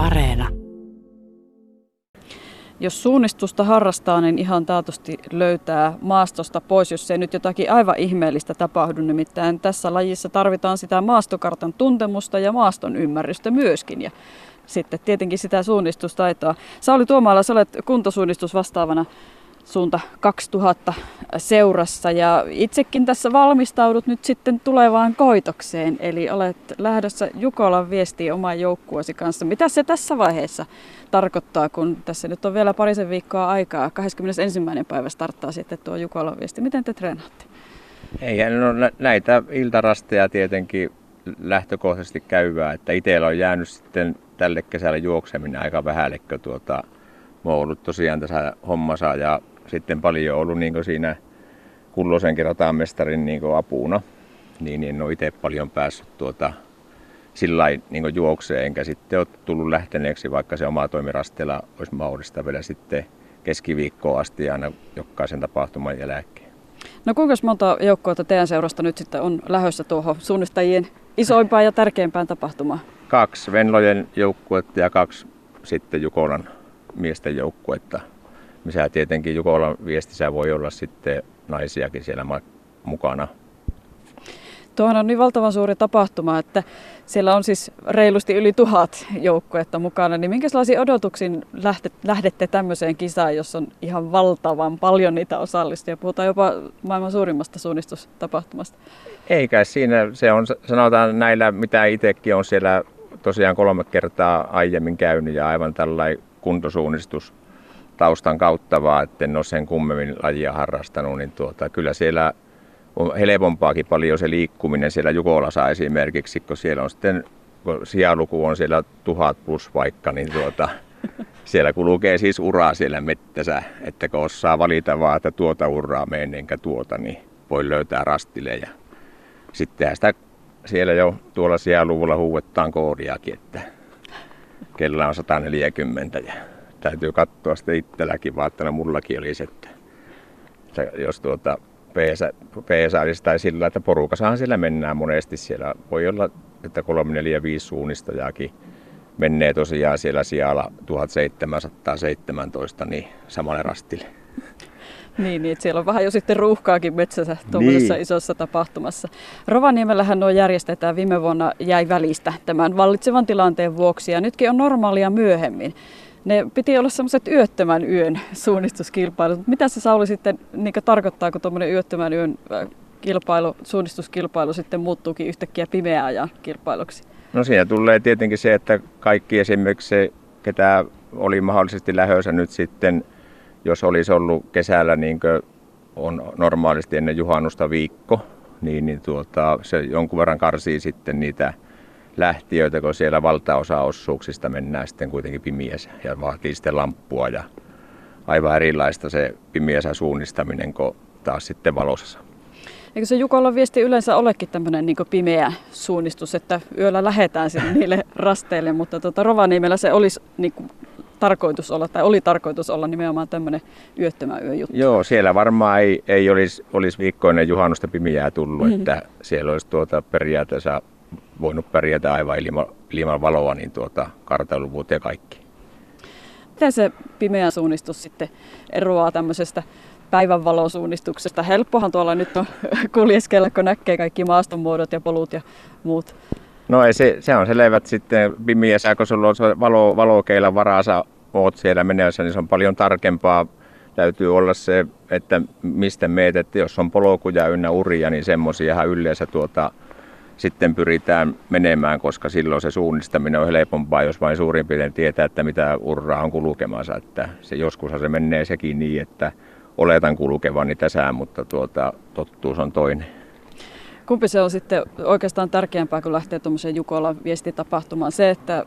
Areena. Jos suunnistusta harrastaa, niin ihan taatusti löytää maastosta pois, jos ei nyt jotakin aivan ihmeellistä tapahdu. Nimittäin tässä lajissa tarvitaan sitä maastokartan tuntemusta ja maaston ymmärrystä myöskin. Ja sitten tietenkin sitä suunnistustaitoa. Sauli Tuomaala, sä olet kuntosuunnistus vastaavana suunta 2000 seurassa ja itsekin tässä valmistaudut nyt sitten tulevaan koitokseen, eli olet lähdössä Jukolan viestiin oman joukkueesi kanssa. Mitä se tässä vaiheessa tarkoittaa, kun tässä nyt on vielä parisen viikkoa aikaa, 21. päivä starttaa sitten tuo Jukolan viesti. Miten te treenaatte? Ei, no, näitä iltarasteja tietenkin lähtökohtaisesti käyvää, että itsellä on jäänyt sitten tälle kesällä juokseminen aika vähälle, kun tuota, mä oon ollut tosiaan tässä hommassa ja sitten paljon ollut niin siinä kullosenkin ratamestarin niin apuna, niin en ole itse paljon päässyt tuota, sillä niin juokseen, enkä sitten ole tullut lähteneeksi, vaikka se oma toimirasteella olisi mahdollista vielä sitten keskiviikkoon asti aina jokaisen tapahtuman jälkeen. No kuinka monta joukkoa teidän seurasta nyt sitten on lähössä tuohon suunnistajien isoimpaan ja tärkeimpään tapahtumaan? Kaksi Venlojen joukkuetta ja kaksi sitten Jukolan miesten joukkuetta missä tietenkin Jukolan viestissä voi olla sitten naisiakin siellä mukana. Tuohon on niin valtavan suuri tapahtuma, että siellä on siis reilusti yli tuhat joukkuetta mukana. Niin minkälaisiin odotuksiin lähdette tämmöiseen kisaan, jos on ihan valtavan paljon niitä osallistujia? Puhutaan jopa maailman suurimmasta suunnistustapahtumasta. Eikä siinä, se on sanotaan näillä, mitä itsekin on siellä tosiaan kolme kertaa aiemmin käynyt ja aivan tällainen kuntosuunnistus taustan kautta vaan, että en ole sen kummemmin lajia harrastanut, niin tuota, kyllä siellä on helpompaakin paljon se liikkuminen siellä Jukolassa esimerkiksi, kun siellä on sitten, kun sijaluku on siellä tuhat plus vaikka, niin tuota, siellä kulkee siis uraa siellä mettässä, että kun osaa valita vaan, että tuota uraa menen enkä tuota, niin voi löytää rastille. Ja sittenhän sitä siellä jo tuolla sijaluvulla huuetaan koodiakin, että kello on 140 ja täytyy katsoa sitten itselläkin, vaan että no mullakin olisi, että, että jos tuota PSA tai sillä, että porukassahan siellä mennään monesti. Siellä voi olla, että 3, 4, 5 suunnistajaakin menee tosiaan siellä sijalla 1717 niin samalle rastille. Niin, niin että siellä on vähän jo sitten ruuhkaakin metsässä tuollaisessa niin. isossa tapahtumassa. Rovaniemellähän nuo järjestetään viime vuonna jäi välistä tämän vallitsevan tilanteen vuoksi ja nytkin on normaalia myöhemmin ne piti olla semmoiset yöttömän yön suunnistuskilpailut. Mitä se Sauli sitten niin tarkoittaa, kun tuommoinen yöttömän yön äh, kilpailu, suunnistuskilpailu sitten muuttuukin yhtäkkiä pimeää ajan kilpailuksi? No siinä tulee tietenkin se, että kaikki esimerkiksi se, ketä oli mahdollisesti lähössä nyt sitten, jos olisi ollut kesällä niin kuin on normaalisti ennen juhannusta viikko, niin, niin tuota, se jonkun verran karsii sitten niitä lähtiöitä, kun siellä valtaosa osuuksista mennään sitten kuitenkin pimiässä ja vaatii sitten lamppua ja aivan erilaista se pimiässä suunnistaminen kuin taas sitten valossa. Eikö se Jukolla viesti yleensä olekin tämmöinen niin pimeä suunnistus, että yöllä lähetään sinne niille rasteille, mutta tuota Rovaniemellä se olisi niin kuin tarkoitus olla, tai oli tarkoitus olla nimenomaan tämmöinen yöttömä yöjuttu. Joo, siellä varmaan ei, ei olisi, olisi viikkoinen juhannusta pimiää tullut, mm-hmm. että siellä olisi tuota periaatteessa voinut pärjätä aivan ilman, ilman valoa, niin tuota, kartailuvut ja kaikki. Miten se pimeä suunnistus sitten eroaa tämmöisestä päivänvalosuunnistuksesta? Helppohan tuolla nyt on kuljeskella, kun näkee kaikki maastonmuodot ja polut ja muut. No ei, se, se on selvät sitten pimeässä, kun sulla on se valo, valokeilla varaa, oot siellä meneessä, niin se on paljon tarkempaa. Täytyy olla se, että mistä meet, että jos on polkuja ynnä uria, niin semmoisia yleensä tuota, sitten pyritään menemään, koska silloin se suunnistaminen on helpompaa, jos vain suurin piirtein tietää, että mitä urraa on kulkemassa. Että se joskus se menee sekin niin, että oletan kulkevani tässä, mutta tuota, tottuus on toinen. Kumpi se on sitten oikeastaan tärkeämpää, kun lähtee tuommoiseen Jukolan viestitapahtumaan? Se, että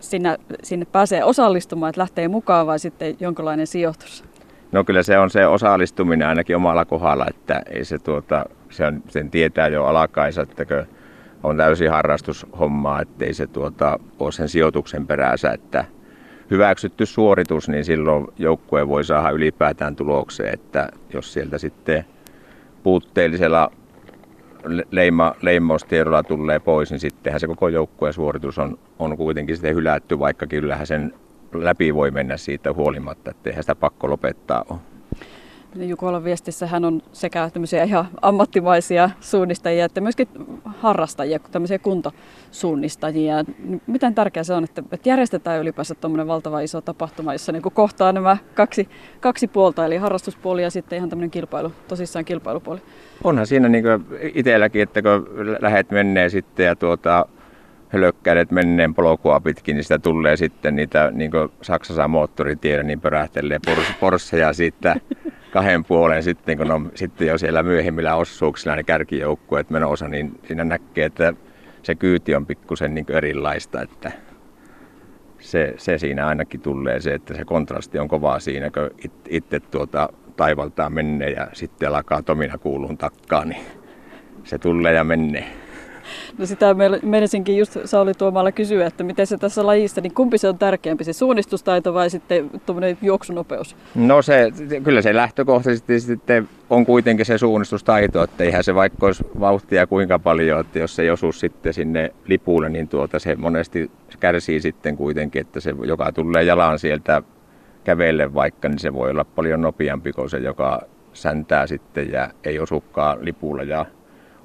sinne, sinne pääsee osallistumaan, että lähtee mukaan vai sitten jonkinlainen sijoitus? No kyllä se on se osallistuminen ainakin omalla kohdalla, että ei se tuota, sen, sen tietää jo alakaisa, että on täysin harrastushommaa, ettei se tuota, ole sen sijoituksen perässä, että hyväksytty suoritus, niin silloin joukkue voi saada ylipäätään tulokseen, että jos sieltä sitten puutteellisella leima, leimmaustiedolla tulee pois, niin sittenhän se koko joukkueen suoritus on, on kuitenkin sitten hylätty, vaikka kyllähän sen läpi voi mennä siitä huolimatta, että eihän sitä pakko lopettaa ole. Jukolan viestissä hän on sekä tämmöisiä ihan ammattimaisia suunnistajia että myöskin harrastajia, tämmöisiä kuntasuunnistajia. Miten tärkeää se on, että järjestetään ylipäänsä tuommoinen valtava iso tapahtuma, jossa niin kohtaa nämä kaksi, kaksi puolta, eli harrastuspuoli ja sitten ihan tämmöinen kilpailu, tosissaan kilpailupuoli? Onhan siinä niin itselläkin, että kun lähet menee sitten ja tuota, hölökkäilet menneen polkua pitkin, niin sitä tulee sitten niitä niin Saksassa moottoritiedä, niin pörähtelee porsseja siitä kahden puolen sitten, kun on sitten jo siellä myöhemmillä osuuksilla ne kärkijoukkueet menossa, niin siinä näkee, että se kyyti on pikkusen niin erilaista, että se, se, siinä ainakin tulee se, että se kontrasti on kovaa siinä, kun itse tuota taivaltaan menee ja sitten alkaa tomina kuuluun takkaan, niin se tulee ja menee. No sitä menisinkin just Sauli Tuomalla kysyä, että miten se tässä lajissa, niin kumpi se on tärkeämpi, se suunnistustaito vai sitten tuommoinen juoksunopeus? No se, kyllä se lähtökohtaisesti sitten on kuitenkin se suunnistustaito, että eihän se vaikka olisi vauhtia kuinka paljon, että jos se ei osu sitten sinne lipulle, niin tuota se monesti kärsii sitten kuitenkin, että se joka tulee jalan sieltä kävelle vaikka, niin se voi olla paljon nopeampi kuin se, joka säntää sitten ja ei osukaan lipulla ja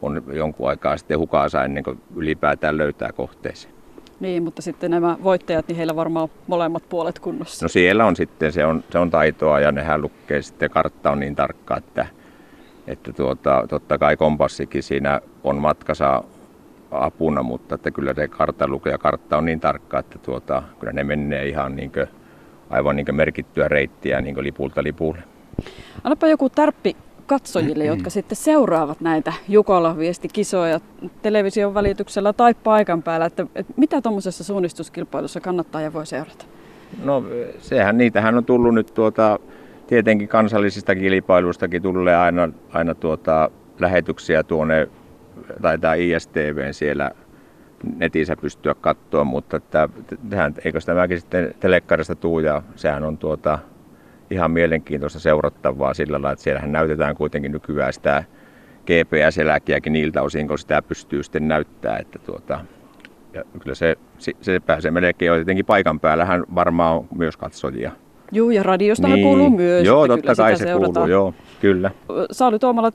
on jonkun aikaa sitten hukaansa ennen kuin ylipäätään löytää kohteeseen. Niin, mutta sitten nämä voittajat, niin heillä varmaan molemmat puolet kunnossa. No siellä on sitten, se on, se on taitoa ja nehän lukee sitten, kartta on niin tarkka, että, että tuota, totta kai kompassikin siinä on matkassa apuna, mutta että kyllä se kartta lukee ja kartta on niin tarkka, että tuota, kyllä ne menee ihan niin kuin, aivan niin merkittyä reittiä niin lipulta lipulle. Annapa joku tärppi katsojille, mm-hmm. jotka sitten seuraavat näitä Jukola viestikisoja television välityksellä tai paikan päällä, että, että mitä tuommoisessa suunnistuskilpailussa kannattaa ja voi seurata? No sehän, niitähän on tullut nyt tuota, tietenkin kansallisista kilpailuistakin tulee aina, aina tuota, lähetyksiä tuonne, taitaa ISTV siellä netissä pystyä katsoa, mutta että, tähän, eikö tämäkin sitten telekkarista tuu ja sehän on tuota, ihan mielenkiintoista seurattavaa sillä lailla, että siellähän näytetään kuitenkin nykyään sitä GPS-eläkiäkin niiltä osin, kun sitä pystyy sitten näyttää, että tuota, ja kyllä se, se pääsee melkein jo tietenkin paikan päällähän varmaan on myös katsojia. Joo, ja radiosta niin. kuuluu myös. Joo, totta kai se seurataan. kuuluu, joo, kyllä. Sauli Tuomala,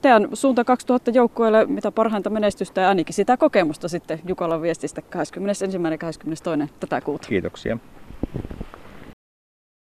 teidän Suunta 2000 joukkueelle mitä parhainta menestystä ja ainakin sitä kokemusta sitten Jukolan viestistä 21.22. tätä kuuta. Kiitoksia.